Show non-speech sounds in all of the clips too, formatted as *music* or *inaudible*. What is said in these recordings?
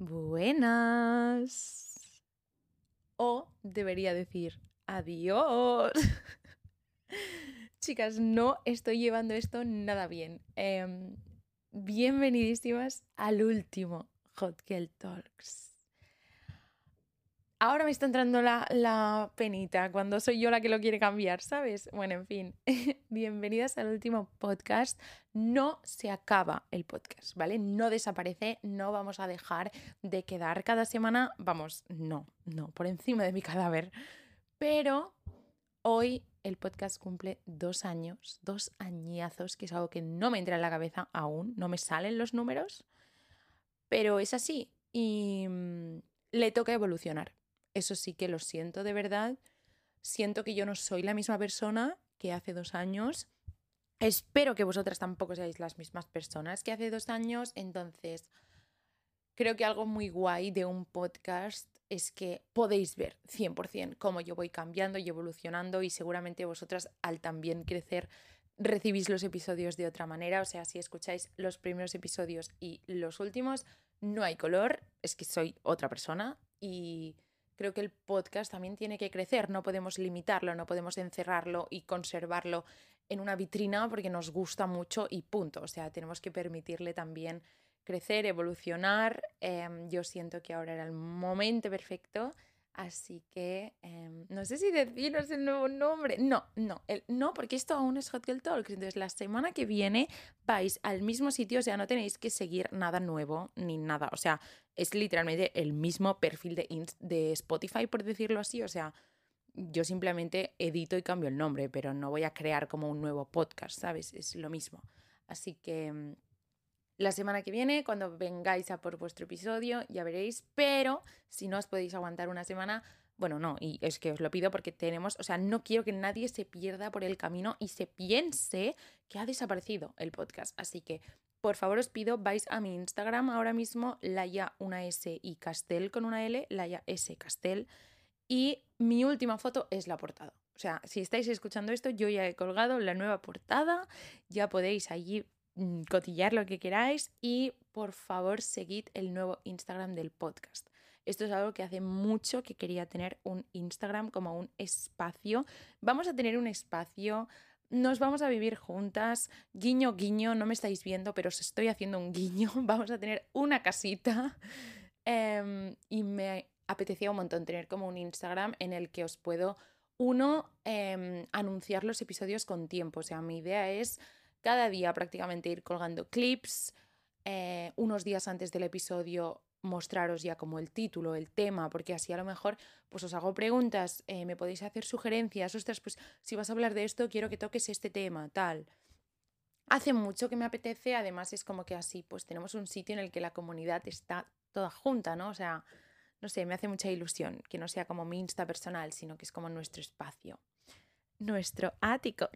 Buenas. O debería decir adiós. *laughs* Chicas, no estoy llevando esto nada bien. Em, bienvenidísimas al último Hot Girl Talks. Ahora me está entrando la, la, penita cuando soy yo la que lo quiere cambiar, ¿sabes? Bueno, en fin, *laughs* bienvenidas al último podcast. No se acaba el podcast, ¿vale? No desaparece, no vamos a dejar de quedar cada semana, vamos, no, no, por encima de mi cadáver. Pero hoy el podcast cumple dos años, dos añazos, que es algo que no me entra en la cabeza aún, no me salen los números, pero es así y mm, le toca evolucionar eso sí que lo siento de verdad. Siento que yo no soy la misma persona que hace dos años. Espero que vosotras tampoco seáis las mismas personas que hace dos años. Entonces, creo que algo muy guay de un podcast es que podéis ver 100% cómo yo voy cambiando y evolucionando y seguramente vosotras al también crecer recibís los episodios de otra manera. O sea, si escucháis los primeros episodios y los últimos, no hay color, es que soy otra persona y creo que el podcast también tiene que crecer, no podemos limitarlo, no podemos encerrarlo y conservarlo en una vitrina porque nos gusta mucho y punto. O sea, tenemos que permitirle también crecer, evolucionar. Em, yo siento que ahora era el momento perfecto Así que em, no sé si deciros el nuevo nombre. No, no, el, no, porque esto aún es Hot Girl Talks. Entonces, la semana que viene vais al mismo sitio, o sea, no tenéis que seguir nada nuevo ni nada. O sea, es literalmente el mismo perfil de, de Spotify, por decirlo así. O sea, yo simplemente edito y cambio el nombre, pero no voy a crear como un nuevo podcast, ¿sabes? Es lo mismo. Así que em, la semana que viene, cuando vengáis a por vuestro episodio, ya veréis, pero si no os podéis aguantar una semana, bueno, no, y es que os lo pido porque tenemos, o sea, no quiero que nadie se pierda por el camino y se piense que ha desaparecido el podcast. Así que, por favor, os pido, vais a mi Instagram ahora mismo, Laia una S y Castel con una L, Laia S Castel, y mi última foto es la portada. O sea, si estáis escuchando esto, yo ya he colgado la nueva portada, ya podéis allí cotillar lo que queráis y por favor seguid el nuevo Instagram del podcast. Esto es algo que hace mucho que quería tener un Instagram como un espacio. Vamos a tener un espacio, nos vamos a vivir juntas, guiño, guiño, no me estáis viendo, pero os estoy haciendo un guiño. *laughs* Vamos a tener una casita em, y me apetecía un montón tener como un Instagram en el que os puedo, uno, em, anunciar los episodios con tiempo. O sea, mi idea es cada día prácticamente ir colgando clips, eh, unos días antes del episodio mostraros ya como el título, el tema, porque así a lo mejor pues os hago preguntas, eh, me podéis hacer sugerencias, ostras, pues si vas a hablar de esto, quiero que toques este tema, tal. Hace mucho que me apetece, además es como que así, pues tenemos un sitio en el que la comunidad está toda junta, ¿no? O sea, no sé, me hace mucha ilusión que no sea como mi Insta personal, sino que es como nuestro espacio, nuestro ático.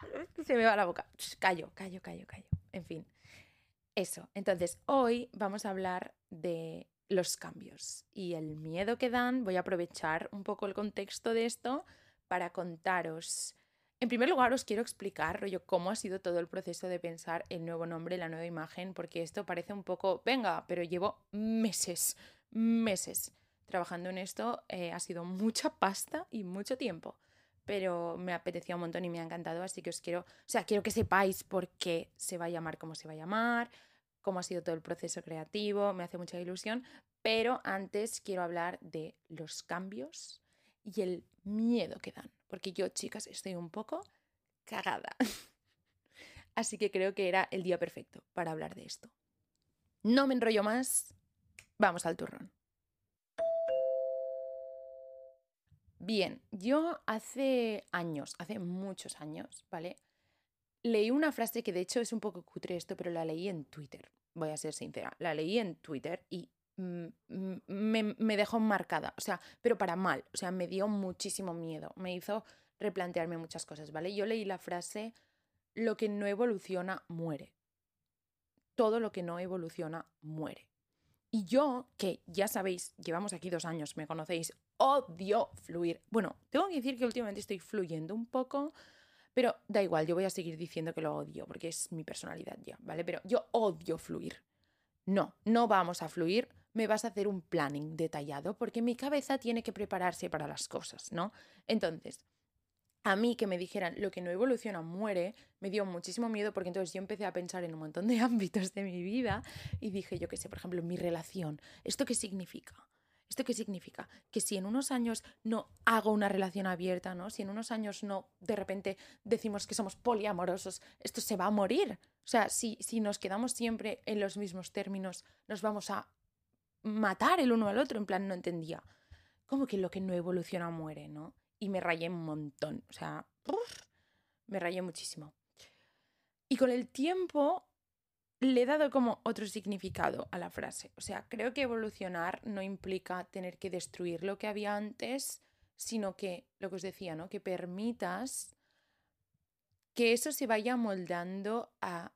*laughs* Se me va la boca. Callo, callo, callo, callo. En fin, eso. Entonces, hoy vamos a hablar de los cambios y el miedo que dan. Voy a aprovechar un poco el contexto de esto para contaros. En primer lugar, os quiero explicar, rollo, cómo ha sido todo el proceso de pensar el nuevo nombre, la nueva imagen, porque esto parece un poco, venga, pero llevo meses, meses trabajando en esto. Eh, ha sido mucha pasta y mucho tiempo pero me apetecía un montón y me ha encantado, así que os quiero, o sea, quiero que sepáis por qué se va a llamar como se va a llamar, cómo ha sido todo el proceso creativo, me hace mucha ilusión, pero antes quiero hablar de los cambios y el miedo que dan, porque yo, chicas, estoy un poco cagada. *laughs* Así que creo que era el día perfecto para hablar de esto. No me enrollo más, vamos al turrón. Bien, yo hace años, hace muchos años, ¿vale? Leí una frase que de hecho es un poco cutre esto, pero la leí en Twitter, voy a ser sincera, la leí en Twitter y mm, me, me dejó marcada, o sea, pero para mal, o sea, me dio muchísimo miedo, me hizo replantearme muchas cosas, ¿vale? Yo leí la frase, lo que no evoluciona muere. Todo lo que no evoluciona muere. Y yo, que ya sabéis, llevamos aquí dos años, me conocéis, odio fluir. Bueno, tengo que decir que últimamente estoy fluyendo un poco, pero da igual, yo voy a seguir diciendo que lo odio, porque es mi personalidad ya, ¿vale? Pero yo odio fluir. No, no vamos a fluir, me vas a hacer un planning detallado, porque mi cabeza tiene que prepararse para las cosas, ¿no? Entonces, a mí que me dijeran lo que no evoluciona muere, me dio muchísimo miedo porque entonces yo empecé a pensar en un montón de *laughs* ámbitos de mi vida y dije, yo qué sé, por ejemplo, mi relación, ¿esto qué significa? ¿Esto qué significa? Que si en unos años no hago una relación abierta, ¿no? Si en unos años no de repente decimos que somos poliamorosos, esto se va a morir. O sea, si, si nos quedamos siempre en los mismos términos, nos vamos a matar el uno al otro. En plan, no entendía. ¿Cómo que lo que no evoluciona muere, no? Y me rayé un montón. O sea, me rayé muchísimo. Y con el tiempo le he dado como otro significado a la frase. O sea, creo que evolucionar no implica tener que destruir lo que había antes, sino que, lo que os decía, ¿no? Que permitas que eso se vaya moldando a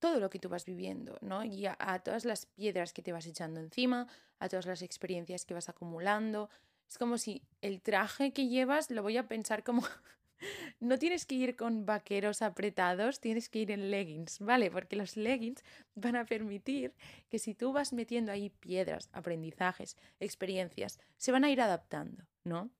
todo lo que tú vas viviendo, ¿no? Y a, a, todas las piedras que te vas echando encima, a todas las experiencias que vas acumulando. Es como si el traje que llevas lo voy a pensar como *laughs* no tienes que ir con vaqueros apretados, tienes que ir en leggings, ¿vale? Porque los leggings van a permitir que si tú vas metiendo ahí piedras, aprendizajes, experiencias, se van a ir adaptando, ¿no?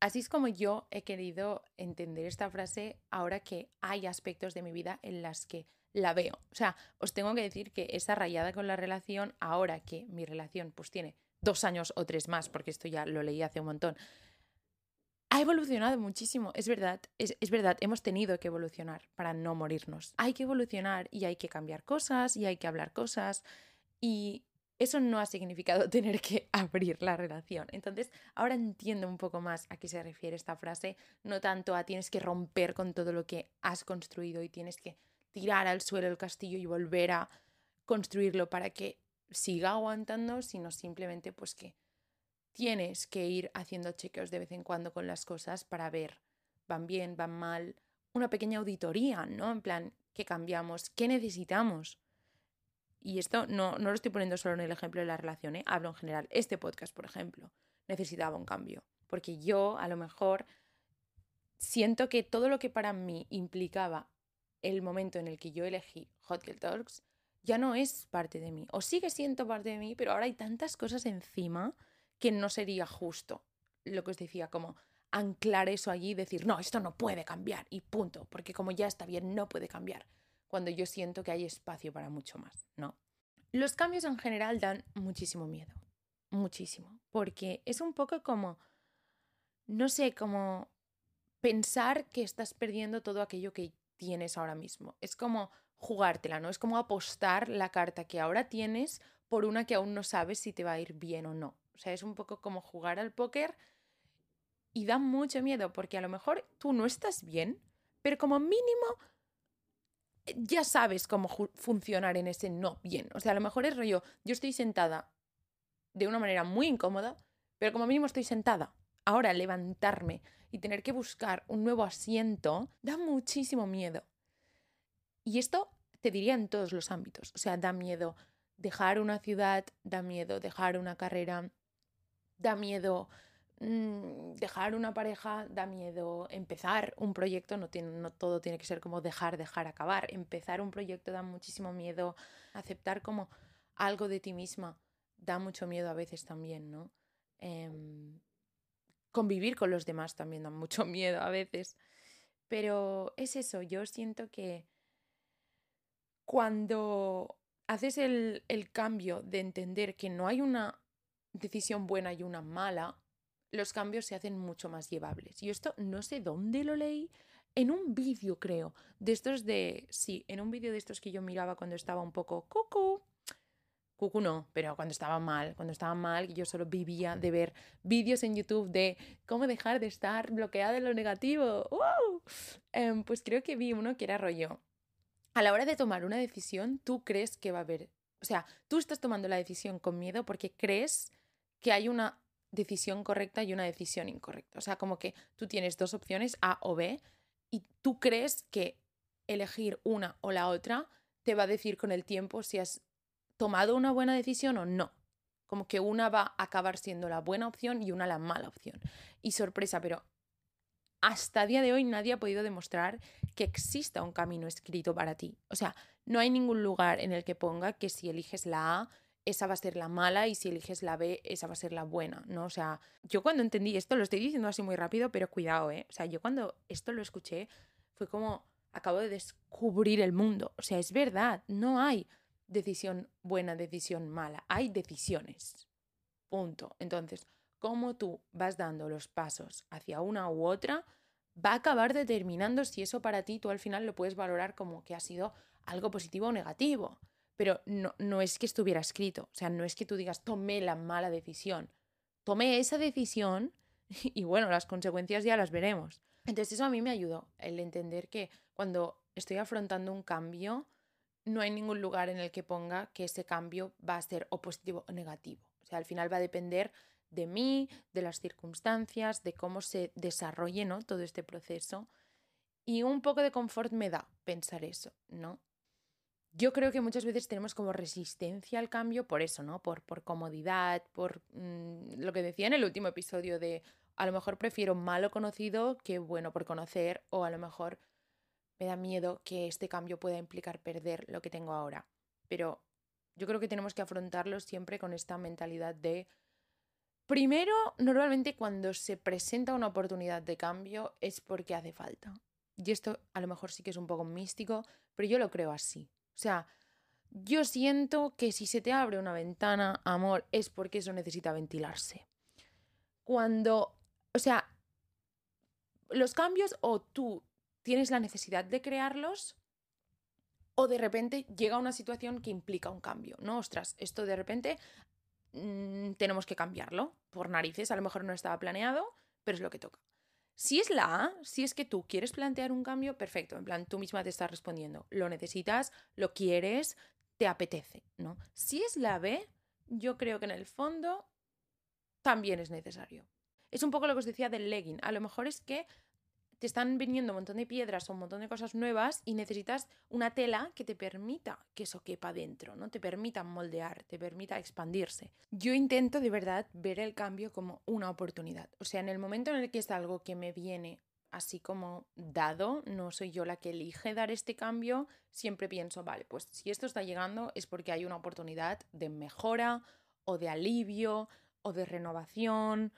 Así es como yo he querido entender esta frase ahora que hay aspectos de mi vida en las que la veo. O sea, os tengo que decir que esa rayada con la relación, ahora que mi relación pues tiene dos años o tres más, porque esto ya lo leí hace un montón, ha evolucionado muchísimo, es verdad, es, verdad, hemos tenido que evolucionar para no morirnos. Hay que evolucionar y hay que cambiar cosas y hay que hablar cosas y eso no ha significado *laughs* tener que abrir la relación. Entonces, ahora entiendo un poco más a qué se refiere esta frase, no tanto a tienes que romper con todo lo que has construido y tienes que tirar al suelo el castillo y volver a construirlo para que siga aguantando, sino simplemente pues que tienes que ir haciendo chequeos de vez en cuando con las cosas para ver, van bien, van mal, una pequeña auditoría, ¿no? En plan, ¿qué cambiamos? ¿Qué necesitamos? Y esto no, no lo estoy poniendo solo en el ejemplo de la relación, ¿eh? hablo en general. Este podcast, por ejemplo, necesitaba un cambio, porque yo a lo mejor siento que todo lo que para mí implicaba el momento en el que yo elegí Hot Talks ya no es parte de mí, o sigue siendo parte de mí, pero ahora hay tantas cosas encima que no sería justo lo que os decía, como anclar eso allí y decir, no, esto no puede cambiar y punto, porque como ya está bien, no puede cambiar, cuando yo siento que hay espacio para mucho más, ¿no? Los cambios en general dan muchísimo miedo, muchísimo, porque es un poco como, no sé, como pensar que estás perdiendo todo aquello que tienes ahora mismo. Es como jugártela, ¿no? Es como apostar la carta que ahora tienes por una que aún no sabes si te va a ir bien o no. O sea, es un poco como jugar al póker y da mucho miedo porque a lo mejor tú no estás bien, pero como mínimo eh, ya sabes cómo funcionar en ese no bien. O sea, a lo mejor es rollo, yo estoy sentada de una manera muy incómoda, pero como mínimo estoy sentada. Ahora levantarme y tener que buscar un nuevo asiento da muchísimo miedo. Y esto te diría en todos los ámbitos. O sea, da miedo dejar una ciudad, da miedo dejar una carrera, da miedo mmm, dejar una pareja, da miedo empezar un proyecto, no, tiene, no todo tiene que ser como dejar, dejar, acabar. Empezar un proyecto da muchísimo miedo, aceptar como algo de ti misma da mucho miedo a veces también, ¿no? Eh, convivir con los demás también da mucho *laughs* miedo a veces. Pero es eso, yo siento que cuando haces el, el cambio de entender que no hay una decisión buena y una mala, los cambios se hacen mucho más llevables. Y esto no sé dónde lo leí, en un vídeo creo, de estos de, sí, en un vídeo de estos que yo miraba cuando estaba un poco cucu. Cucu no, pero cuando estaba mal, cuando estaba mal, yo solo vivía de ver vídeos en YouTube de cómo dejar de estar bloqueada en lo negativo. ¡Wow! Eh, pues creo que vi uno que era rollo. A la hora de tomar una decisión, tú crees que va a haber, o sea, tú estás tomando la decisión con miedo porque crees que hay una decisión correcta y una decisión incorrecta. O sea, como que tú tienes dos opciones, A o B, y tú crees que elegir una o la otra te va a decir con el tiempo si has tomado una buena decisión o no. Como que una va a acabar siendo la buena opción y una la mala opción. Y sorpresa, pero hasta día de hoy nadie ha podido demostrar que exista un camino escrito para ti. O sea, no hay ningún lugar en el que ponga que si eliges la A esa va a ser la mala y si eliges la B, esa va a ser la buena, ¿no? O sea, yo cuando entendí esto, lo estoy diciendo así muy rápido, pero cuidado, ¿eh? O sea, yo cuando esto lo escuché, fue como, acabo de descubrir el mundo. O sea, es verdad, no hay decisión buena, decisión mala, hay decisiones. Punto. Entonces, cómo tú vas dando los pasos hacia una u otra, va a acabar determinando si eso para ti tú al final lo puedes valorar como que ha sido algo positivo o negativo. Pero no, no es que estuviera escrito, o sea, no es que tú digas tomé la mala decisión. Tomé esa decisión *laughs* y bueno, las consecuencias ya las veremos. Entonces eso a mí me ayudó, el entender que cuando estoy afrontando un cambio, no hay ningún lugar en el que ponga que ese cambio va a ser o positivo o negativo. O sea, al final va a depender de mí, de las circunstancias, de cómo se desarrolle ¿no? todo este proceso. Y un poco de confort me da pensar eso, ¿no? Yo creo que muchas veces tenemos como resistencia al cambio por eso, ¿no? Por, por comodidad, por mm, lo que decía en el último episodio de a lo mejor prefiero malo conocido que bueno por conocer o a lo mejor me da miedo que este cambio pueda implicar perder lo que tengo ahora. Pero yo creo que tenemos que afrontarlo siempre con esta mentalidad de Primero, normalmente cuando se presenta una oportunidad de cambio es porque hace falta. Y esto a lo mejor sí que es un poco místico, pero yo lo creo así. O sea, yo siento que si se te abre una ventana, amor, es porque eso necesita ventilarse. Cuando, o sea, los cambios o tú tienes la necesidad de crearlos o de repente llega una situación que implica un cambio, ¿no? Ostras, esto de repente Mm, tenemos que cambiarlo. Por narices, a lo mejor no estaba planeado, pero es lo que toca. Si es la A, si es que tú quieres plantear un cambio, perfecto. En plan, tú misma te estás respondiendo. Lo necesitas, lo quieres, te apetece, ¿no? Si es la B, yo creo que en el fondo también es necesario. Es un poco lo que os decía del legging. A lo mejor es que te están viniendo un montón de piedras o un montón de cosas nuevas y necesitas una tela que te permita que eso quepa dentro, ¿no? Te permita moldear, te permita expandirse. Yo intento de verdad ver el cambio como una oportunidad. O sea, en el momento en el que es algo que me viene así como dado, no soy yo la que elige dar este cambio, siempre pienso, vale, pues si esto está llegando es porque hay una oportunidad de mejora o de alivio o de renovación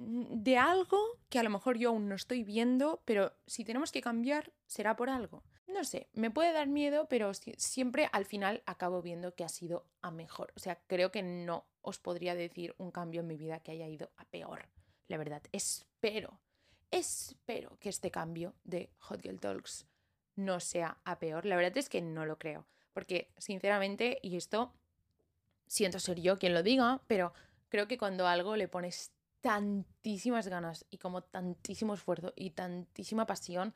de algo que a lo mejor yo aún no estoy viendo, pero si tenemos que cambiar, será por algo. No sé, me puede dar miedo, pero siempre al final acabo viendo que ha sido a mejor. O sea, creo que no os podría decir un cambio en mi vida que haya ido a peor. La verdad, espero, espero que este cambio de Hot Girl Talks no sea a peor. La verdad es que no lo creo. Porque, sinceramente, y esto siento ser yo quien lo diga, pero creo que cuando algo le pones tantísimas ganas y como tantísimo esfuerzo y tantísima pasión,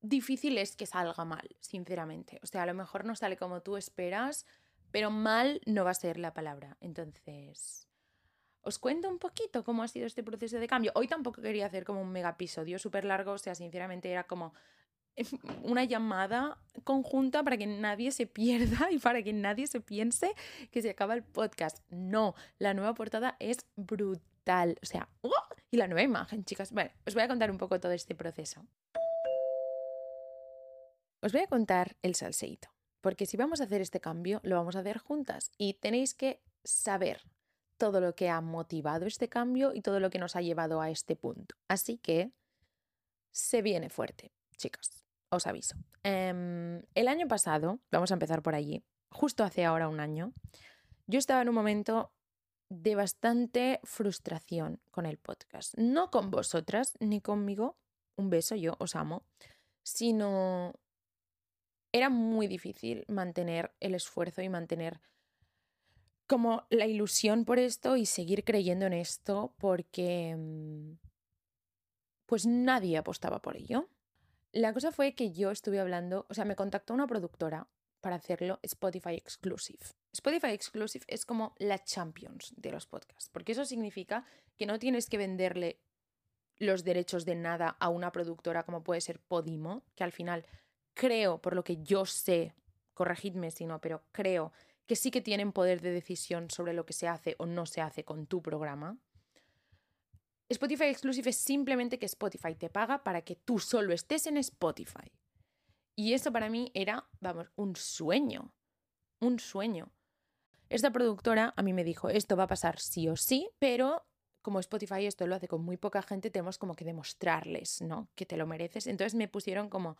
difícil es que salga mal, sinceramente. O sea, a lo mejor no sale como tú esperas, pero mal no va a ser la palabra. Entonces, os cuento un poquito cómo ha sido este proceso de cambio. Hoy tampoco quería hacer como un mega episodio súper largo, o sea, sinceramente era como *laughs* una llamada conjunta para que nadie se pierda *laughs* y para que nadie se piense que se acaba el podcast. No, la nueva portada es brutal o sea, ¡oh! y la nueva imagen, chicas. Bueno, os voy a contar un poco todo este proceso. Os voy a contar el salseito, porque si vamos a hacer este cambio, lo vamos a hacer juntas y tenéis que saber todo lo que ha motivado este cambio y todo lo que nos ha llevado a este punto. Así que se viene fuerte, chicas, os aviso. Em, el año pasado, vamos a empezar por allí, justo hace ahora un año, yo estaba en un momento de bastante frustración con el podcast. No con vosotras ni conmigo, un beso, yo os amo, sino era muy difícil mantener el esfuerzo y mantener como la ilusión por esto y seguir creyendo en esto porque mm, pues nadie apostaba por ello. La cosa fue que yo estuve hablando, o sea, me contactó una productora para hacerlo Spotify Exclusive. Spotify Exclusive es como la Champions de los podcasts, porque eso significa que no tienes que venderle los derechos de nada a una productora como puede ser Podimo, que al final creo, por lo que yo sé, corregidme si no, pero creo que sí que tienen poder de decisión sobre lo que se hace o no se hace con tu programa. Spotify Exclusive es simplemente que Spotify te paga para que tú solo estés en Spotify. Y eso para mí era, vamos, un sueño. Un sueño. Esta productora a mí me dijo, esto va a pasar sí o sí, pero como Spotify esto lo hace con muy poca gente, tenemos como que demostrarles, ¿no? Que te lo mereces. Entonces me pusieron como,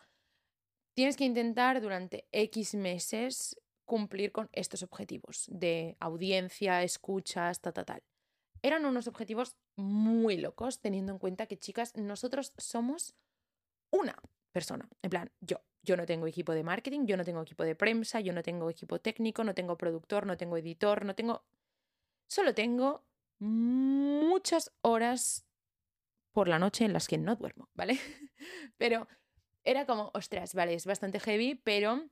tienes que intentar durante X meses cumplir con estos objetivos de audiencia, escuchas, tal, tal, tal. Eran unos objetivos muy locos, teniendo en cuenta que, chicas, nosotros somos una persona. En plan, yo. Yo no tengo equipo de marketing, yo no tengo equipo de prensa, yo no tengo equipo técnico, no tengo productor, no tengo editor, no tengo... Solo tengo muchas horas por la noche en las que no duermo, ¿vale? *laughs* Pero era como, ostras, vale, es bastante heavy, pero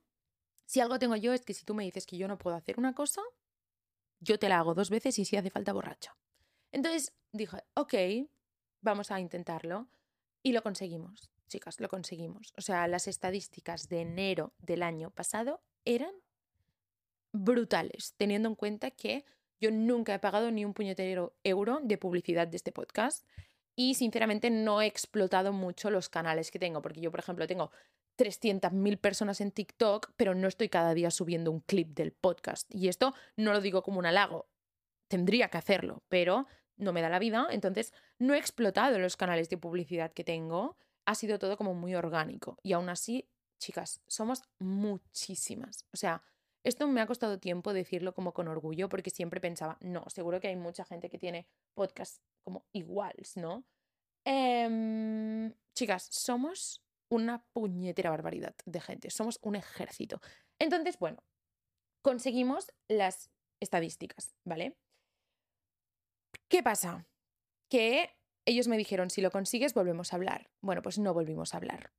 si algo tengo yo es que si tú me dices que yo no puedo hacer una cosa, yo te la hago dos veces y si hace falta borracha. Entonces dije, ok, vamos a intentarlo. Y lo conseguimos, chicas, lo conseguimos. O sea, las estadísticas de enero del año pasado eran brutales, teniendo en cuenta que yo nunca he pagado ni un puñetero euro de publicidad de este podcast y sinceramente no he explotado mucho los canales que tengo, porque yo, por ejemplo, tengo 300.000 personas en TikTok, pero no estoy cada día subiendo un clip del podcast. Y esto no lo digo como un halago, tendría que hacerlo, pero no me da la vida, entonces no he explotado los canales de publicidad que tengo, ha sido todo como muy orgánico. Y aún así, chicas, somos muchísimas. O sea, esto me ha costado tiempo decirlo como con orgullo porque siempre pensaba, no, seguro que hay mucha gente que tiene podcast como iguales, ¿no? Em, chicas, somos una puñetera barbaridad de gente, somos un ejército. Entonces, bueno, conseguimos las estadísticas, ¿vale? ¿Qué pasa? Que ellos me dijeron, si lo consigues, volvemos a hablar. Bueno, pues no volvimos a hablar.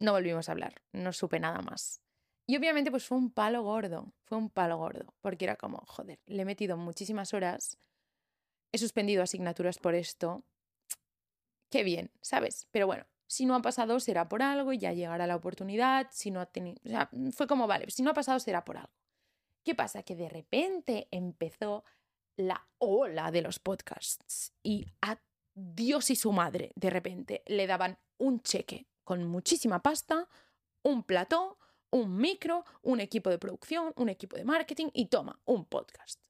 No volvimos a hablar, no supe nada más. Y obviamente pues fue un palo gordo, fue un palo gordo, porque era como, joder, le he metido muchísimas horas, he suspendido asignaturas por esto, qué bien, ¿sabes? Pero bueno, si no ha pasado será por algo y ya llegará la oportunidad, si no ha tenido, o sea, fue como, vale, si no ha pasado será por algo. ¿Qué pasa? Que de repente empezó la ola de los podcasts y a Dios y su madre de repente le daban un cheque con muchísima pasta, un plató, un micro, un equipo de producción, un equipo de marketing y toma, un podcast.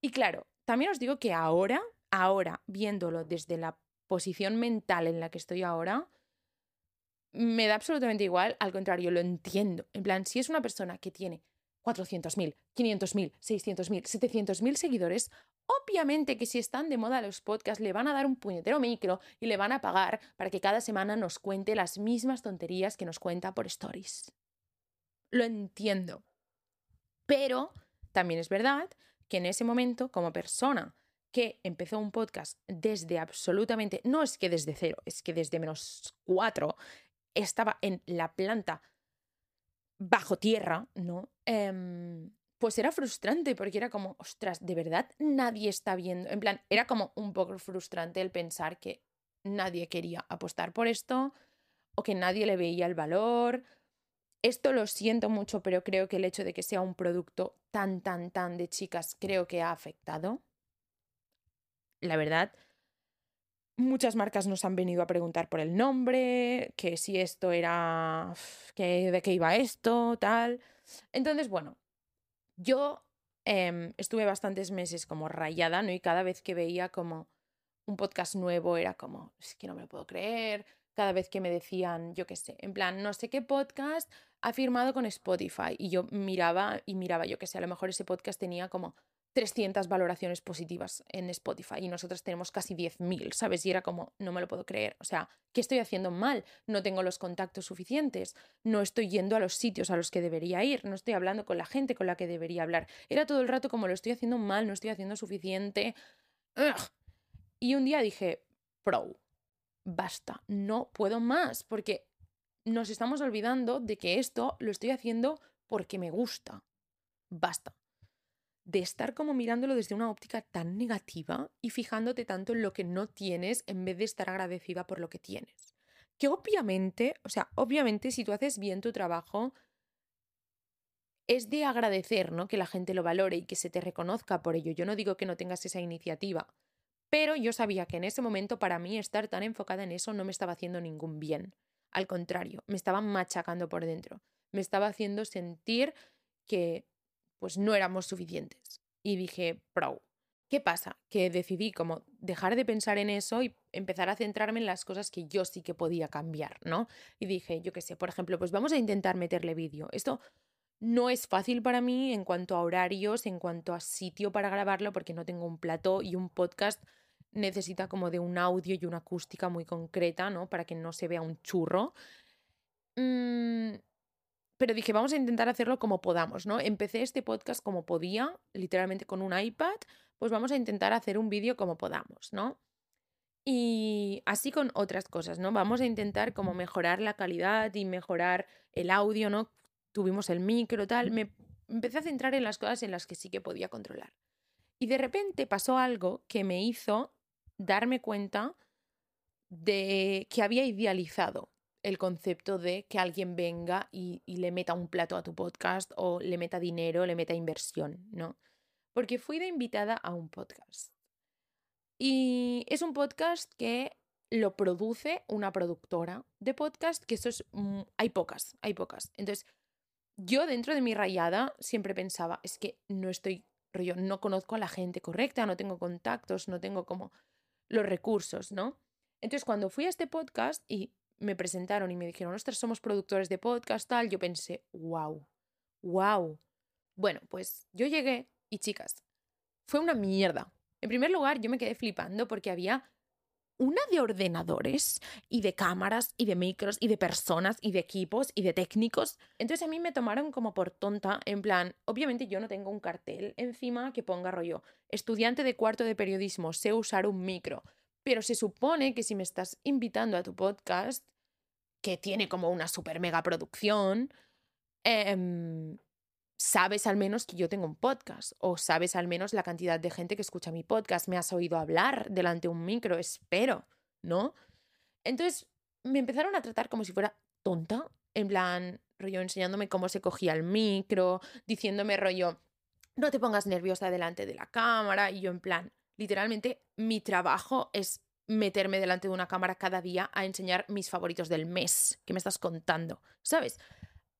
Y claro, también os digo que ahora, ahora, viéndolo desde la posición mental en la que estoy ahora, me da absolutamente igual, al contrario, lo entiendo. En plan, si es una persona que tiene 400.000, 500.000, 600.000, 700.000 seguidores, obviamente que si están de moda los podcasts le van a dar un puñetero micro y le van a pagar para que cada semana nos cuente las mismas tonterías que nos cuenta por stories. Lo entiendo. Pero también es verdad que en ese momento, como persona que empezó un podcast desde absolutamente, no es que desde cero, es que desde menos cuatro, estaba en la planta bajo tierra, ¿no? Em, pues era frustrante porque era como, ostras, de verdad nadie está viendo. En plan, era como un poco frustrante el pensar que nadie quería apostar por esto o que nadie le veía el valor. Esto lo siento mucho, pero creo que el hecho de que sea un producto tan, tan, tan de chicas creo que ha afectado. La verdad, Muchas marcas nos han venido a preguntar por el nombre, que si esto era, que de qué iba esto, tal. Entonces, bueno, yo em, estuve bastantes meses como rayada, ¿no? Y cada vez que veía como un podcast nuevo era como, es que no me lo puedo creer. Cada vez que me decían, yo qué sé, en plan, no sé qué podcast ha firmado con Spotify. Y yo miraba y miraba, yo qué sé, a lo mejor ese podcast tenía como 300 valoraciones positivas en Spotify y nosotros tenemos casi 10.000, ¿sabes? Y era como, no me lo puedo creer. O sea, ¿qué estoy haciendo mal? No tengo los contactos suficientes, no estoy yendo a los sitios a los que debería ir, no estoy hablando con la gente con la que debería hablar. Era todo el rato como lo estoy haciendo mal, no estoy haciendo suficiente. Y un día dije, pro, basta, no puedo más, porque nos estamos olvidando de que esto lo estoy haciendo porque me gusta. Basta de estar como mirándolo desde una óptica tan negativa y fijándote tanto en lo que no tienes en vez de estar agradecida por lo que tienes. Que obviamente, o sea, obviamente si tú haces bien tu trabajo, es de agradecer, ¿no? Que la gente lo valore y que se te reconozca por ello. Yo no digo que no tengas esa iniciativa, pero yo sabía que en ese momento para mí estar tan enfocada en eso no me estaba haciendo ningún bien. Al contrario, me estaba machacando por dentro. Me estaba haciendo sentir que pues no éramos suficientes. Y dije, pro. ¿Qué pasa? Que decidí como dejar de pensar en eso y empezar a centrarme en las cosas que yo sí que podía cambiar, ¿no? Y dije, yo qué sé, por ejemplo, pues vamos a intentar meterle vídeo. Esto no es fácil para mí en cuanto a horarios, en cuanto a sitio para grabarlo, porque no tengo un plató y un podcast necesita como de un audio y una acústica muy concreta, ¿no? Para que no se vea un churro. Mm, pero dije, vamos a intentar hacerlo como podamos, ¿no? Empecé este podcast como podía, literalmente con un iPad, pues vamos a intentar hacer un vídeo como podamos, ¿no? Y así con otras cosas, ¿no? Vamos a intentar como mejorar la calidad y mejorar el audio, ¿no? Tuvimos el micro, tal. Me empecé a centrar en las cosas en las que sí que podía controlar. Y de repente pasó algo que me hizo darme cuenta de que había idealizado el concepto de que alguien venga y, le meta un plato a tu podcast o le meta dinero, le meta inversión, ¿no? Porque fui de invitada a un podcast. Y es un podcast que lo produce una productora de podcast, que eso es... Hay pocas, hay pocas. Entonces, yo dentro de mi rayada siempre pensaba, es que no estoy, rollo, no conozco a la gente correcta, no tengo contactos, no tengo como los recursos, ¿no? Entonces, cuando fui a este podcast y me presentaron y me dijeron, ostras, somos productores de podcast, tal, yo pensé, wow, wow. Bueno, pues yo llegué y chicas, fue una mierda. En primer lugar, yo me quedé flipando porque había una de ordenadores y de cámaras y de micros y de personas y de equipos y de técnicos. Entonces a mí me tomaron como por tonta, en plan, obviamente yo no tengo un cartel encima que ponga rollo, estudiante de cuarto de periodismo, sé usar un micro, pero se supone que si me estás invitando a tu podcast, que tiene como una super mega producción, em, sabes al menos que yo tengo un podcast o sabes al menos la cantidad de gente que escucha mi podcast, me has oído hablar delante de un micro, espero, ¿no? Entonces me empezaron a tratar como si fuera tonta, en plan, rollo enseñándome cómo se cogía el micro, diciéndome rollo, no te pongas nerviosa delante de la cámara, y yo en plan, literalmente mi trabajo es meterme delante de una cámara cada día a enseñar mis favoritos del mes que me estás contando, ¿sabes?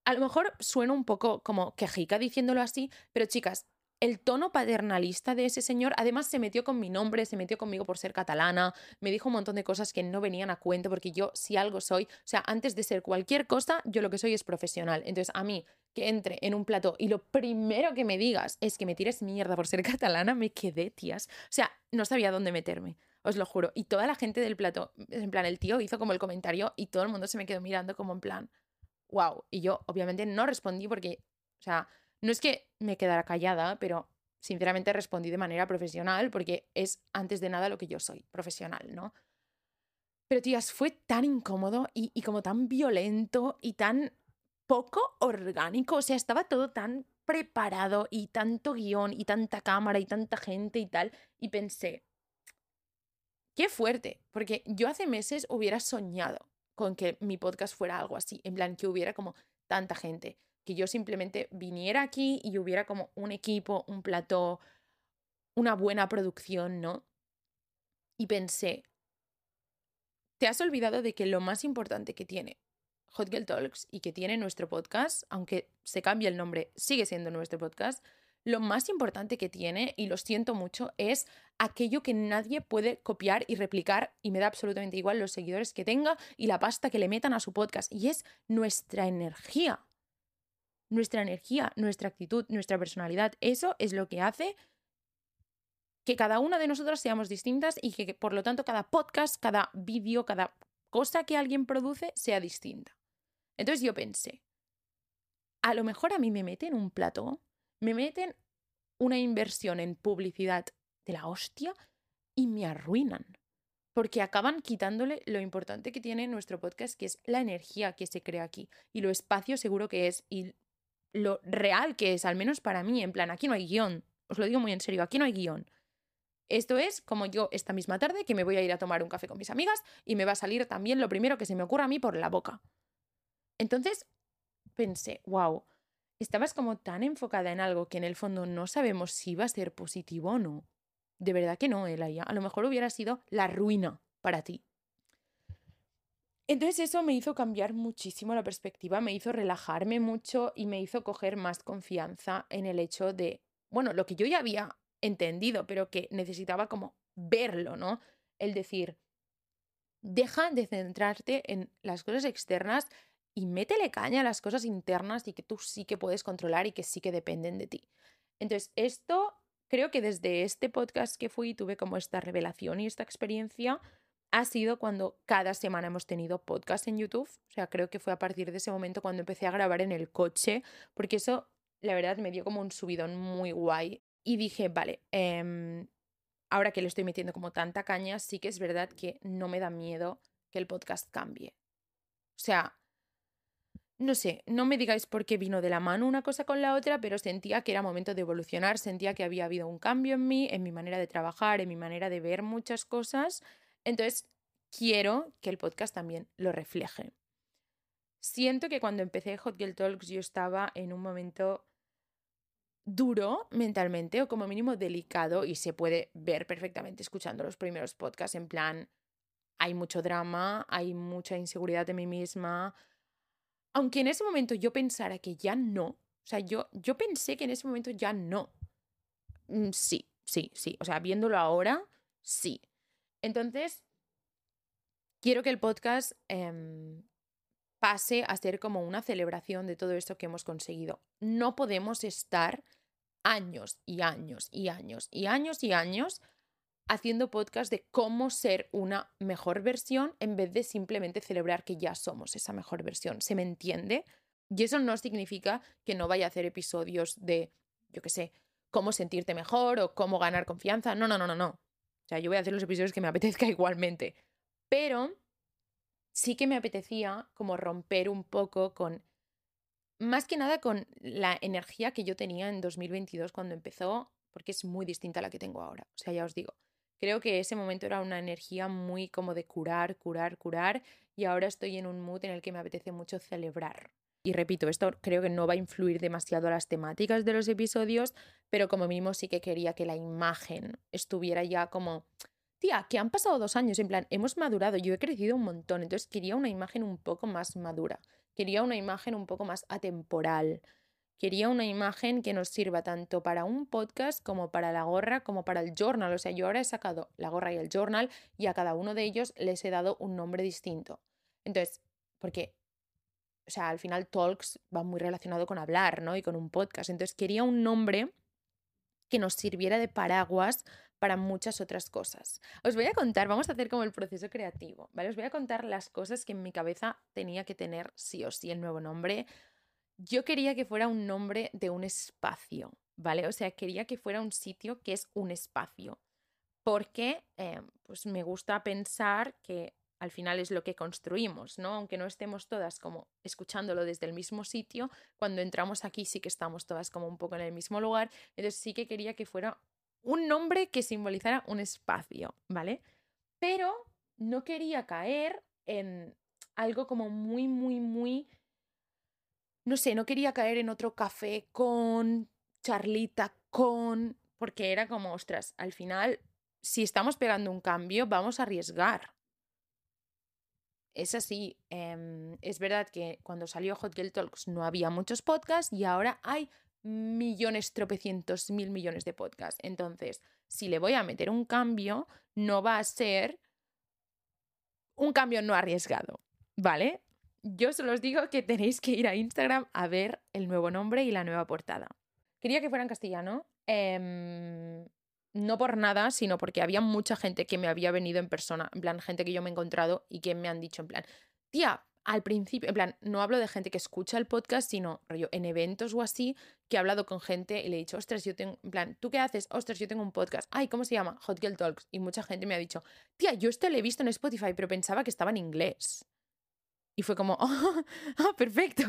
A lo mejor suena un poco como quejica diciéndolo así, pero chicas, el tono paternalista de ese señor, además se metió con mi nombre, se metió conmigo por ser catalana, me dijo un montón de cosas que no venían a cuento, porque yo si algo soy, o sea, antes de ser cualquier cosa, yo lo que soy es profesional. Entonces, a mí, que entre en un plato y lo primero que me digas es que me tires mierda por ser *laughs* catalana, me quedé, tías. O sea, no sabía dónde meterme, os lo juro. Y toda la gente del plato, en plan, el tío hizo como el comentario y todo el mundo se me quedó mirando como en plan, wow. Y yo, obviamente, no respondí porque, o sea, no es que me quedara callada, pero sinceramente respondí de manera profesional porque es antes de nada lo que yo soy, profesional, ¿no? Pero tías, fue tan incómodo y, y como tan violento y tan poco orgánico, o sea, estaba todo tan preparado y tanto guion y tanta cámara y tanta gente y tal, y pensé, qué fuerte, porque yo hace meses hubiera soñado con que mi podcast fuera algo así, en plan que hubiera como tanta gente, que yo simplemente viniera aquí y hubiera como un equipo, un plató, una buena producción, ¿no? Y pensé, te has olvidado de que lo más importante que tiene Hot Girl Talks y que tiene nuestro podcast, aunque se cambie el nombre, sigue siendo nuestro podcast, lo más importante que tiene, y lo siento mucho, es aquello que nadie puede copiar y replicar, y me da absolutamente igual los seguidores que tenga y la pasta que le metan a su podcast, y es nuestra energía. Nuestra energía, nuestra actitud, nuestra personalidad. Eso es lo que hace que cada una de nosotras seamos distintas y que por lo tanto cada podcast, cada vídeo, cada cosa que alguien produce sea distinta. Entonces yo pensé, a lo mejor a mí me meten un plato, me meten una inversión en publicidad de la hostia y me arruinan. Porque acaban quitándole lo importante que tiene nuestro podcast, que es la energía que se crea aquí y lo espacio seguro que es lo real que es, al menos para mí, en plan, aquí no hay guion. Os lo digo muy en serio, aquí no hay guion. Esto es como yo esta misma tarde que me voy a ir a tomar un café con mis amigas y me va a salir también lo primero que se me ocurra a mí por la boca. Entonces pensé, wow, estabas como tan enfocada en algo que en el fondo no sabemos si va a ser positivo o no. De verdad que no, Elaya. A lo mejor hubiera sido la ruina para ti. Entonces eso me hizo cambiar muchísimo la perspectiva, me hizo relajarme mucho y me hizo coger más confianza en el hecho de, bueno, lo que yo ya había entendido, pero que necesitaba como verlo, ¿no? El decir, deja de centrarte en las cosas externas y métele caña a las cosas internas y que tú sí que puedes controlar y que sí que dependen de ti. Entonces, esto creo que desde este podcast que fui tuve como esta revelación y esta experiencia ha sido cuando cada semana hemos tenido podcast en YouTube. O sea, creo que fue a partir de ese momento cuando empecé a grabar en el coche, porque eso, la verdad, me dio como un subidón muy guay. Y dije, vale, eh, ahora que le estoy metiendo como tanta caña, sí que es verdad que no me da miedo que el podcast cambie. O sea, no sé, no me digáis por qué vino de la mano una cosa con la otra, pero sentía que era momento de evolucionar, sentía que había habido un cambio en mí, en mi manera de trabajar, en mi manera de ver muchas cosas. Entonces, quiero que el podcast también lo refleje. Siento que cuando empecé Hot Girl Talks yo estaba en un momento duro mentalmente o como mínimo delicado y se puede ver perfectamente escuchando los primeros podcasts en plan hay mucho drama, hay mucha inseguridad de mí misma. Aunque en ese momento yo pensara que ya no, o sea, yo, yo pensé que en ese momento ya no. Mm, sí, sí, sí. O sea, viéndolo ahora, sí. Entonces, quiero que el podcast em, pase a ser como una celebración de todo esto que hemos conseguido. No podemos estar años y años y años y años y años haciendo podcast de cómo ser una mejor versión en vez de simplemente celebrar que ya somos esa mejor versión. ¿Se me entiende? Y eso no significa que no vaya a hacer episodios de, yo qué sé, cómo sentirte mejor o cómo ganar confianza. No, no, no, no, no. O sea, yo voy a hacer los episodios que me *laughs* apetezca igualmente. Pero sí que me apetecía como romper un poco con más que nada con la energía que yo tenía en 2022 cuando empezó, porque es muy distinta a la que tengo ahora. O sea, ya os digo, creo que ese momento era una energía muy como de curar, curar, curar, y ahora estoy en un mood en el que me apetece mucho celebrar. Y repito, esto creo que no va a influir demasiado a las temáticas de los episodios, pero como mínimo sí que quería que la imagen estuviera ya como, tía, que han pasado dos años, en plan, hemos madurado, yo he crecido un montón, entonces quería una imagen un poco más madura. Quería una imagen un poco más atemporal. Quería una imagen que nos sirva tanto para un podcast como para la gorra, como para el journal. O sea, yo ahora he sacado la gorra y el journal y a cada uno de ellos les he dado un nombre distinto. Entonces, porque, o sea, al final Talks va muy relacionado con hablar, ¿no? Y con un podcast. Entonces, quería un nombre que nos sirviera de paraguas para muchas otras cosas. Os voy a contar, vamos a hacer como el proceso creativo, ¿vale? Os voy a contar las cosas que en mi cabeza tenía que tener sí o sí el nuevo nombre. Yo quería que fuera un nombre de un espacio, ¿vale? O sea, quería que fuera un sitio que es un espacio. Porque eh, pues me gusta pensar que al final es lo que construimos, ¿no? Aunque no estemos todas como escuchándolo desde el mismo sitio, cuando entramos aquí sí que estamos todas como un poco en el mismo lugar, entonces sí que quería que fuera un nombre que simbolizara un espacio, ¿vale? Pero no quería caer en algo como muy, muy, muy... No sé, no quería caer en otro café con charlita, con... Porque era como, ostras, al final, si estamos pegando un cambio, vamos a arriesgar. Es así, em, es verdad que cuando salió Hot Girl Talks no había muchos podcasts y ahora hay millones, tropecientos, mil millones de podcasts. Entonces, si le voy a meter un cambio, no va a ser un cambio no arriesgado, ¿vale? Yo solo os digo que tenéis que ir a Instagram a ver el nuevo nombre y la nueva portada. Quería que fuera en castellano, em, no por nada, sino porque había mucha gente que me había venido en persona, en plan, gente que yo me he encontrado y que me han dicho en plan, tía, al principio, en plan, no hablo de gente que escucha el podcast, sino rollo, en eventos o así, que he hablado con gente y le he dicho, ostras, yo tengo, en plan, ¿tú qué haces? Ostras, yo tengo un podcast. Ay, ¿cómo se llama? Hot Girl Talks. Y mucha gente me ha dicho, tía, yo esto lo he visto en Spotify, pero pensaba que estaba en inglés. Y fue como, oh, *laughs* perfecto.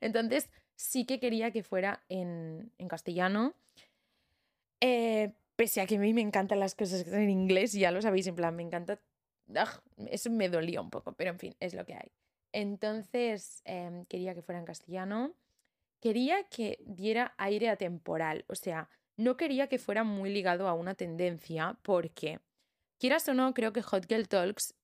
Entonces, sí que quería que fuera en, castellano. Eh, pese a que a mí me encantan las cosas en inglés, ya lo sabéis, en plan, me encanta. eso me dolía un poco, pero en fin, es lo que hay. Entonces em, quería que fuera en castellano. Quería que diera aire atemporal, o sea, no quería que fuera muy ligado a una tendencia, porque, quieras o no, creo que Hot Girl Talks,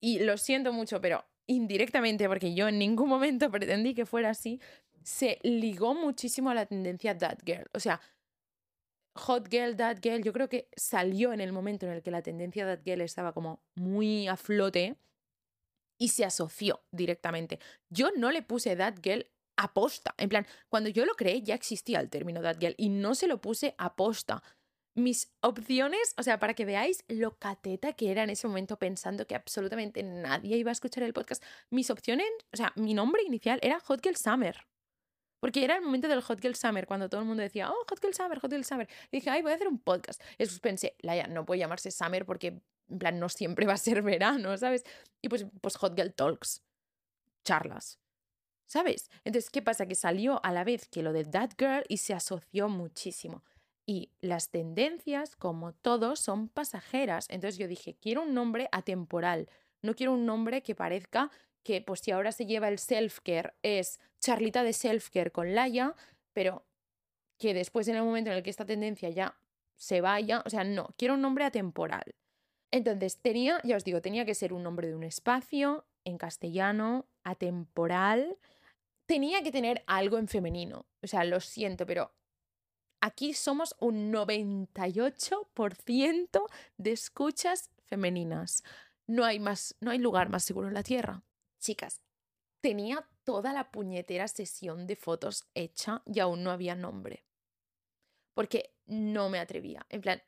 y lo siento mucho, pero indirectamente, porque yo en ningún momento pretendí que fuera así, se ligó muchísimo a la tendencia That Girl. O sea, Hot Girl, That Girl, yo creo que salió en el momento en el que la tendencia That Girl estaba como muy a flote y se asoció directamente. Yo no le puse That Girl aposta. En plan, cuando yo lo creé ya existía el término That Girl y no se lo puse aposta. Mis opciones, o sea, para que veáis lo cateta que era en ese momento pensando que absolutamente nadie iba a escuchar el podcast, mis opciones, o sea, mi nombre inicial era Hot Girl Summer. Porque era el momento del Hot Girl Summer, cuando todo el mundo decía, oh, Hot Girl Summer, Hot Girl Summer. Y dije, ay, voy a hacer un podcast. Y después pensé, no puede llamarse Summer porque, en plan, no siempre va a ser verano, ¿sabes? Y pues, pues Hot Girl Talks, charlas. ¿Sabes? Entonces, ¿qué pasa? Que salió a la vez que lo de That Girl y se asoció muchísimo. Y las tendencias, como todo, son pasajeras. Entonces yo dije, quiero un nombre atemporal. No quiero un nombre que parezca que, pues si ahora se lleva el self-care, es charlita de self-care con Laia, pero que después en el momento en el que esta tendencia ya se vaya, o sea, no, quiero un nombre atemporal. Entonces tenía, ya os digo, tenía que ser un nombre de un espacio, en castellano, atemporal, tenía que tener algo en femenino. O sea, lo siento, pero aquí somos un 98% de escuchas femeninas. No hay más, no hay lugar más seguro en la Tierra. Chicas, tenía toda la puñetera sesión de fotos hecha y aún no había nombre. Porque no me atrevía. En plan,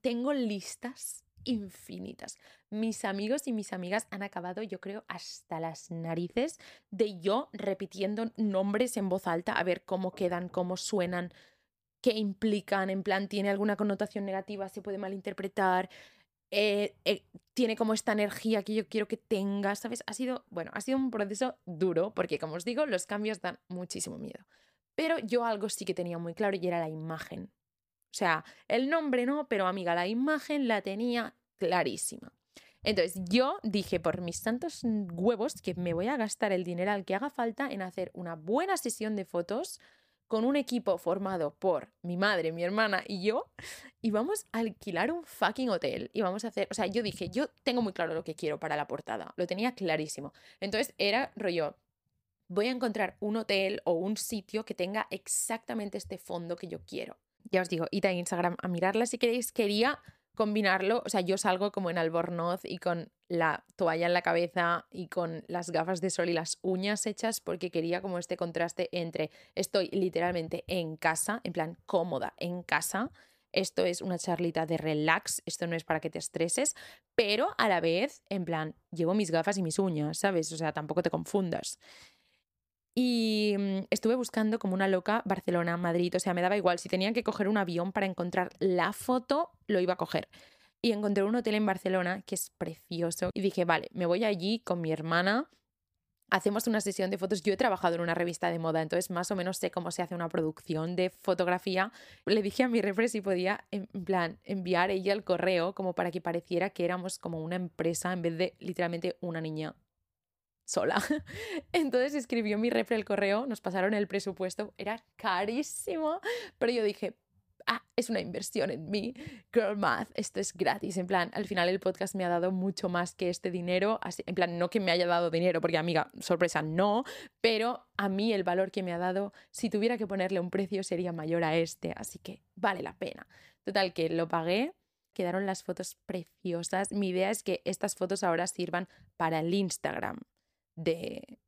tengo listas infinitas. Mis amigos y mis amigas han acabado, yo creo, hasta las narices de yo repitiendo nombres en voz alta a ver cómo quedan, cómo suenan, qué implican, en plan, tiene alguna connotación negativa, se puede malinterpretar. Eh, eh, tiene como esta energía que yo quiero que tenga, ¿sabes? Ha sido, bueno, ha sido un proceso duro porque, como os digo, los cambios dan muchísimo miedo. Pero yo algo sí que tenía muy claro y era la imagen. O sea, el nombre no, pero amiga, la imagen la tenía clarísima. Entonces yo dije por mis tantos huevos que me voy a gastar el dinero al que haga falta en hacer una buena sesión de fotos con un equipo formado por mi madre, mi hermana y yo, y vamos a alquilar un fucking hotel y vamos a hacer, o sea, yo dije, yo tengo muy claro lo que quiero para la portada, lo tenía clarísimo. Entonces era rollo, voy a encontrar un hotel o un sitio que tenga exactamente este fondo que yo quiero ya os digo, id a Instagram a mirarla si queréis. Quería combinarlo, o sea, yo salgo como en albornoz y con la toalla en la cabeza y con las gafas de sol y las uñas hechas porque quería como este contraste entre estoy literalmente en casa, en plan cómoda en casa. Esto es una charlita de relax, esto no es para que te estreses, pero a la vez, en plan, llevo mis gafas y mis uñas, ¿sabes? O sea, tampoco te confundas. Y mm, estuve buscando como una loca Barcelona, Madrid, o sea, me daba igual. Si tenía que coger un avión para encontrar la foto, lo iba a coger. Y encontré un hotel en Barcelona que es precioso. Y dije, vale, me voy allí con mi hermana, hacemos una sesión de fotos. Yo he trabajado en una revista de moda, entonces más o menos sé cómo se hace una producción de fotografía. Le dije a mi refre si podía, en plan, enviar ella el correo como para que pareciera que éramos como una empresa en vez de literalmente una niña sola. *laughs* Entonces escribió mi refre el correo, nos pasaron el presupuesto, era carísimo, pero yo dije, ah, es una inversión en mí, girl math, esto es gratis. En plan, al final el podcast me ha dado mucho más que este dinero, así, en plan, no que me haya dado dinero, porque amiga, sorpresa, no, pero a mí el valor que me ha dado, si tuviera que ponerle un precio, sería mayor a este, así que vale la pena. Total, que lo pagué. Quedaron las fotos preciosas. Mi idea es que estas fotos ahora sirvan para el Instagram de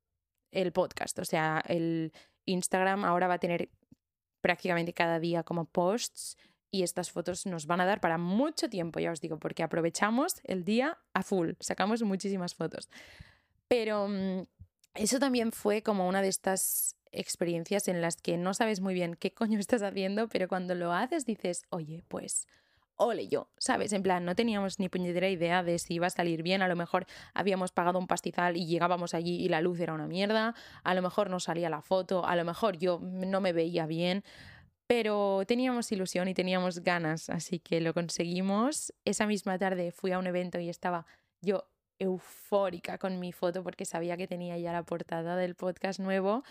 el podcast. O sea, el Instagram ahora va a tener prácticamente cada día como posts y estas fotos nos van a dar para mucho tiempo, ya os digo, porque aprovechamos el día a full, sacamos muchísimas fotos. Pero mm, eso también fue como una de estas experiencias en las que no sabes muy bien qué coño estás haciendo, pero cuando lo haces dices, oye, pues ole yo, ¿sabes? En plan, no teníamos ni puñetera idea de si iba a salir bien, a lo mejor habíamos pagado un pastizal y llegábamos allí y la luz era una mierda, a lo mejor no salía la foto, a lo mejor yo no me veía bien, pero teníamos ilusión y teníamos ganas, así que lo conseguimos. Esa misma tarde fui a un evento y estaba yo eufórica con mi foto porque sabía que tenía ya la portada del podcast nuevo,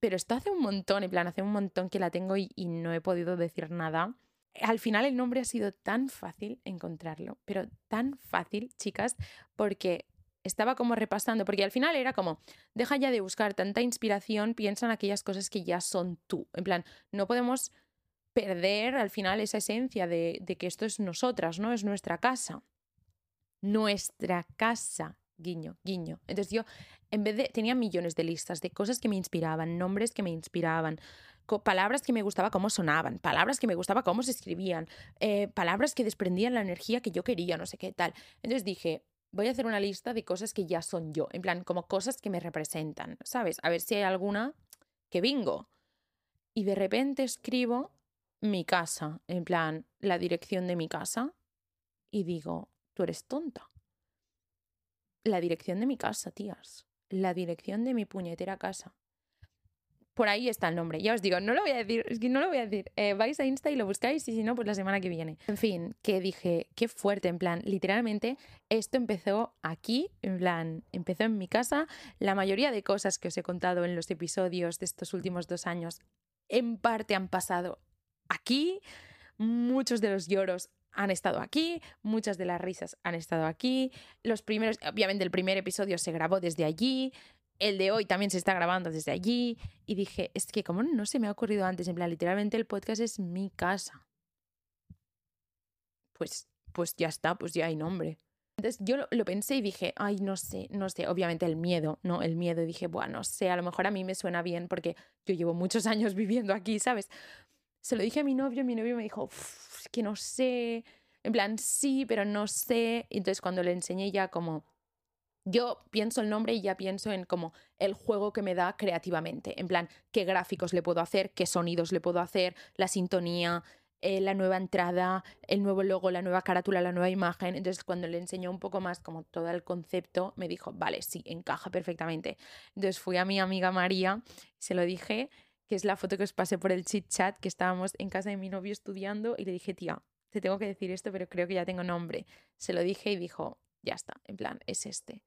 pero esto hace un montón, en plan, hace un montón que la tengo y, y no he podido decir nada al final el nombre ha sido tan fácil encontrarlo, pero tan fácil, chicas, porque estaba como repasando, porque al final era como, deja ya de buscar tanta inspiración, piensa en aquellas cosas que ya son tú. En plan, no podemos perder al final esa esencia de, de que esto es nosotras, ¿no? Es nuestra casa. Nuestra casa, guiño, guiño. Entonces yo, en vez de, tenía millones de listas de cosas que me inspiraban, nombres que me inspiraban, palabras que me gustaba cómo sonaban, palabras que me gustaba cómo se escribían, eh, palabras que desprendían la energía que yo quería, no sé qué tal. Entonces dije, voy a hacer una lista de cosas que ya son yo, en plan, como cosas que me representan, ¿sabes? A ver si hay alguna que bingo. Y de repente escribo mi casa, en plan, la dirección de mi casa, y digo, tú eres tonta. La dirección de mi casa, tías. La dirección de mi puñetera casa. Por ahí está el nombre. Ya os digo, no lo voy a decir, es que no lo voy a decir. Eh, vais a Insta y lo buscáis y si no, pues la semana que viene. En fin, que dije, qué fuerte, en plan, literalmente esto empezó aquí, en plan, empezó en mi casa. La mayoría de cosas que os he contado en los episodios de estos últimos dos años, en parte han pasado aquí. Muchos de los lloros han estado aquí, muchas de las risas han estado aquí. Los primeros, obviamente el primer episodio se grabó desde allí, el de hoy también se está grabando desde allí. Y dije, es que como no se me ha ocurrido antes, en plan, literalmente el podcast es mi casa. Pues, pues ya está, pues ya hay nombre. Entonces yo lo, pensé y dije, ay, no sé, no sé, obviamente el miedo, ¿no? El miedo y dije, bueno, no sé, a lo mejor a mí me suena bien porque yo llevo muchos *laughs* años viviendo aquí, ¿sabes? Se lo dije a mi novio, mi novio me dijo, es que no sé, en plan, sí, pero no sé. Y entonces cuando le enseñé ya como yo pienso el nombre y ya pienso en como el juego que me da creativamente, en plan, qué gráficos le puedo hacer, qué sonidos le puedo hacer, la sintonía, eh, la nueva entrada, el nuevo logo, la nueva carátula, la nueva imagen. Entonces, cuando le enseñó un poco más como todo el concepto, me dijo, vale, sí, encaja perfectamente. Entonces fui a mi amiga María, se lo dije, que es la foto que os pasé por el chit chat, que estábamos en casa de mi novio estudiando, y le dije, tía, te tengo que decir esto, pero creo que ya tengo nombre. Se lo dije y dijo, ya está, en plan, es este.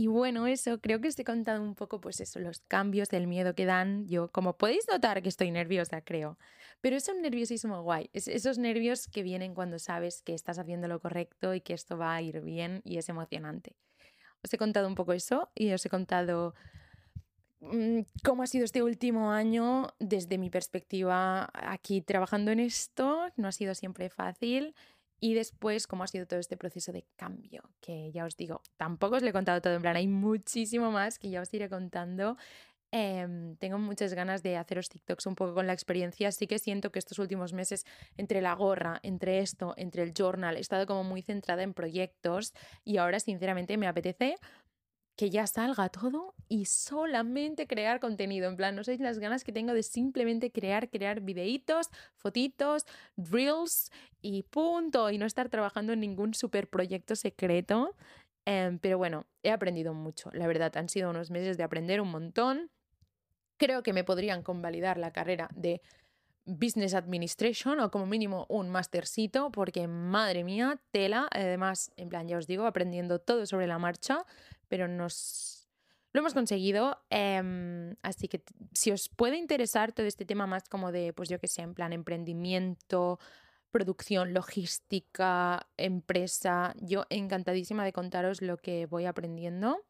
Y bueno, eso, creo que os he contado un poco, pues eso, los cambios del miedo que dan. Yo, como podéis notar que estoy nerviosa, creo. Pero es un nerviosismo guay. Es esos nervios que vienen cuando sabes que estás haciendo lo correcto y que esto va a ir bien y es emocionante. Os he contado un poco eso y os he contado mm, cómo ha sido este último año desde mi perspectiva aquí trabajando en esto. No ha sido siempre fácil y después, cómo ha sido todo este proceso de cambio, que ya os digo, tampoco os lo he contado todo en plan, hay muchísimo más que ya os iré contando. Em, tengo muchas ganas de haceros TikToks un poco con la experiencia. Sí que siento que estos últimos meses, entre la gorra, entre esto, entre el journal, he estado como muy centrada en proyectos y ahora, sinceramente, me apetece que ya salga todo y solamente crear contenido. En plan, no sé las ganas que tengo de simplemente crear, crear videitos, fotitos, reels y punto. Y no estar trabajando en ningún super proyecto secreto. Em, pero bueno, he aprendido mucho. La verdad, han sido unos meses de aprender un montón. Creo que me podrían convalidar la carrera de Business Administration o como mínimo un mastercito, porque madre mía, tela. Además, en plan, ya os digo, aprendiendo todo sobre la marcha, pero nos lo hemos conseguido. Em, así que si os puede interesar todo este tema más como de, pues yo que sé, en plan emprendimiento, producción, logística, empresa, yo encantadísima de contaros lo que voy aprendiendo.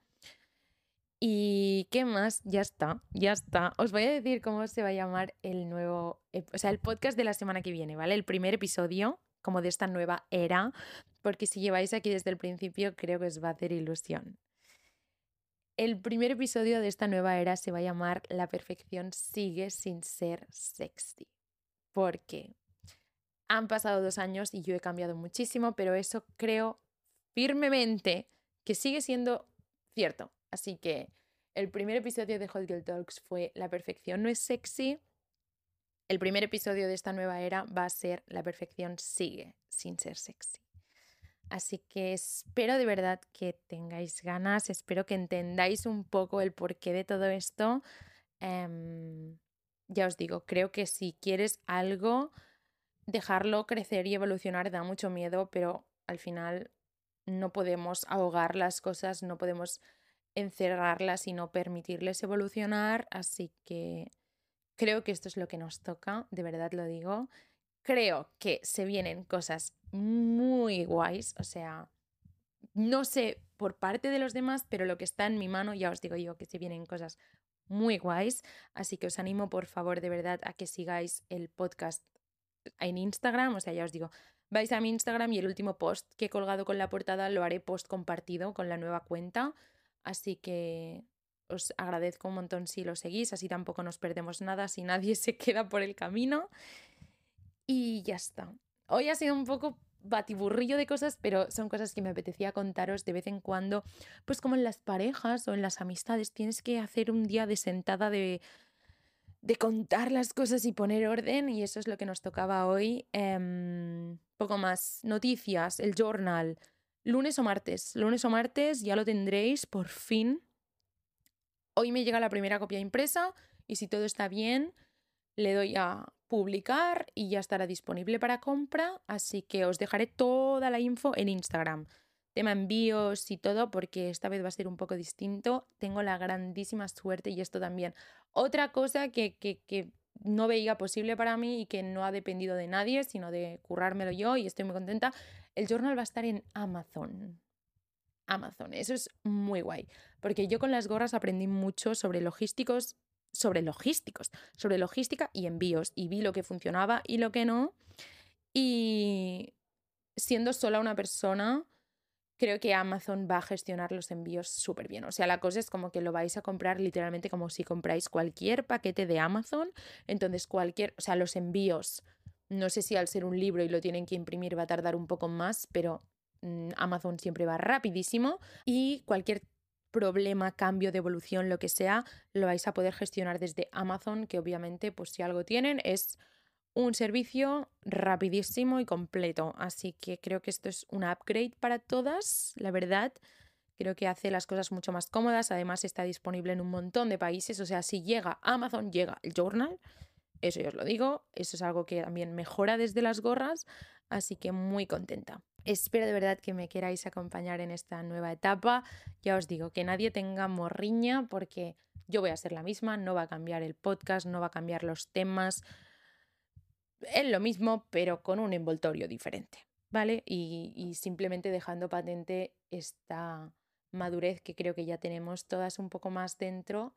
¿Y qué más? Ya está, ya está. Os voy a decir cómo se va a llamar el nuevo, o sea, el podcast de la semana que viene, ¿vale? El primer episodio, como de esta nueva era, porque si lleváis aquí desde el principio, creo que os va a hacer ilusión. El primer episodio de esta nueva era se va a llamar La perfección sigue sin ser sexy. Porque han pasado dos años y yo he cambiado muchísimo, pero eso creo firmemente que sigue siendo cierto. Así que el primer episodio de Hot Girl Talks fue La perfección no es sexy. El primer episodio de esta nueva era va a ser La perfección sigue sin ser sexy. Así que espero de verdad que tengáis ganas, espero que entendáis un poco el porqué de todo esto. Em, ya os digo, creo que si quieres algo, dejarlo crecer y evolucionar da mucho miedo, pero al final no podemos ahogar las cosas, no podemos encerrarlas y no permitirles evolucionar, así que creo que esto es lo que nos toca, de verdad lo digo, creo que se vienen cosas muy guays, o sea, no sé por parte de los demás, pero lo que está en mi mano, ya os digo yo que se vienen cosas muy guays, así que os animo por favor de verdad a que sigáis el podcast en Instagram, o sea, ya os digo, vais a mi Instagram y el último post que he colgado con la portada lo haré post compartido con la nueva cuenta, así que os agradezco un montón si lo seguís, así tampoco nos perdemos nada, si nadie *laughs* se queda por el camino. Y ya está. Hoy ha sido un poco batiburrillo de cosas, pero son cosas que me apetecía contaros de vez en cuando, pues como en las parejas o en las amistades, tienes que hacer un día de sentada de, de contar las cosas y poner orden y eso es lo que nos tocaba hoy. Em, poco más, noticias, el journal, lunes o martes, lunes o martes ya lo tendréis por fin. Hoy me llega la primera copia impresa y si todo está bien, le doy a publicar y ya estará disponible para compra, así que os dejaré toda la info en Instagram. Tema envíos y todo, porque esta vez va a ser un poco distinto. Tengo la grandísima suerte y esto también. Otra cosa que, que, que no veía posible para mí y que no ha dependido de nadie, sino de currármelo yo y estoy muy contenta. El journal va a estar en Amazon. Amazon, eso es muy guay, porque yo con las gorras aprendí mucho sobre logísticos, sobre logísticos, sobre logística y envíos y vi lo que funcionaba y lo que no. Y siendo sola una persona, creo que Amazon va a gestionar los envíos súper bien. O sea, la cosa es como que lo vais a comprar literalmente como si compráis cualquier paquete de Amazon. Entonces, cualquier, o sea, los envíos, no sé si al ser un libro y lo tienen que imprimir va a tardar un poco más, pero mm, Amazon siempre va rapidísimo y cualquier problema, cambio, devolución, lo que sea, lo vais a poder gestionar desde Amazon, que obviamente, pues si algo tienen, es un servicio rapidísimo y completo. Así que creo que esto es un upgrade para todas, la verdad. Creo que hace las cosas mucho más cómodas. Además, está disponible en un montón de países. O sea, si llega Amazon, llega el journal. Eso yo os lo digo. Eso es algo que también mejora desde las gorras. Así que muy contenta. Espero de verdad que me queráis acompañar en esta nueva etapa. Ya os digo, que nadie tenga morriña porque yo voy a ser la misma, no va a cambiar el podcast, no va a cambiar los temas. Es lo mismo, pero con un envoltorio diferente, ¿vale? Y, y simplemente dejando patente esta madurez que creo que ya tenemos todas un poco más dentro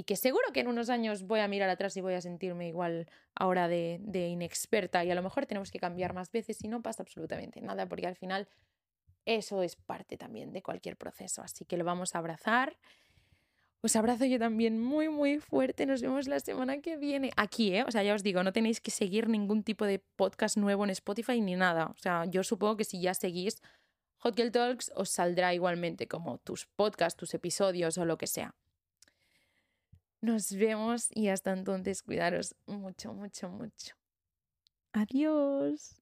y que seguro que en unos años voy a mirar atrás y voy a sentirme igual ahora de, inexperta y a lo mejor tenemos que cambiar más veces y no pasa absolutamente nada porque al final eso es parte también de cualquier proceso, así que lo vamos a abrazar. Os abrazo yo también muy, muy fuerte. Nos vemos la semana que viene. Aquí, ¿eh? O sea, ya os digo, no tenéis que seguir ningún tipo de podcast nuevo en Spotify ni nada. O sea, yo supongo que si ya seguís Hot Talks, os saldrá igualmente como tus podcasts, tus episodios o lo que sea. Nos vemos y hasta entonces cuidaros mucho, mucho, mucho. Adiós.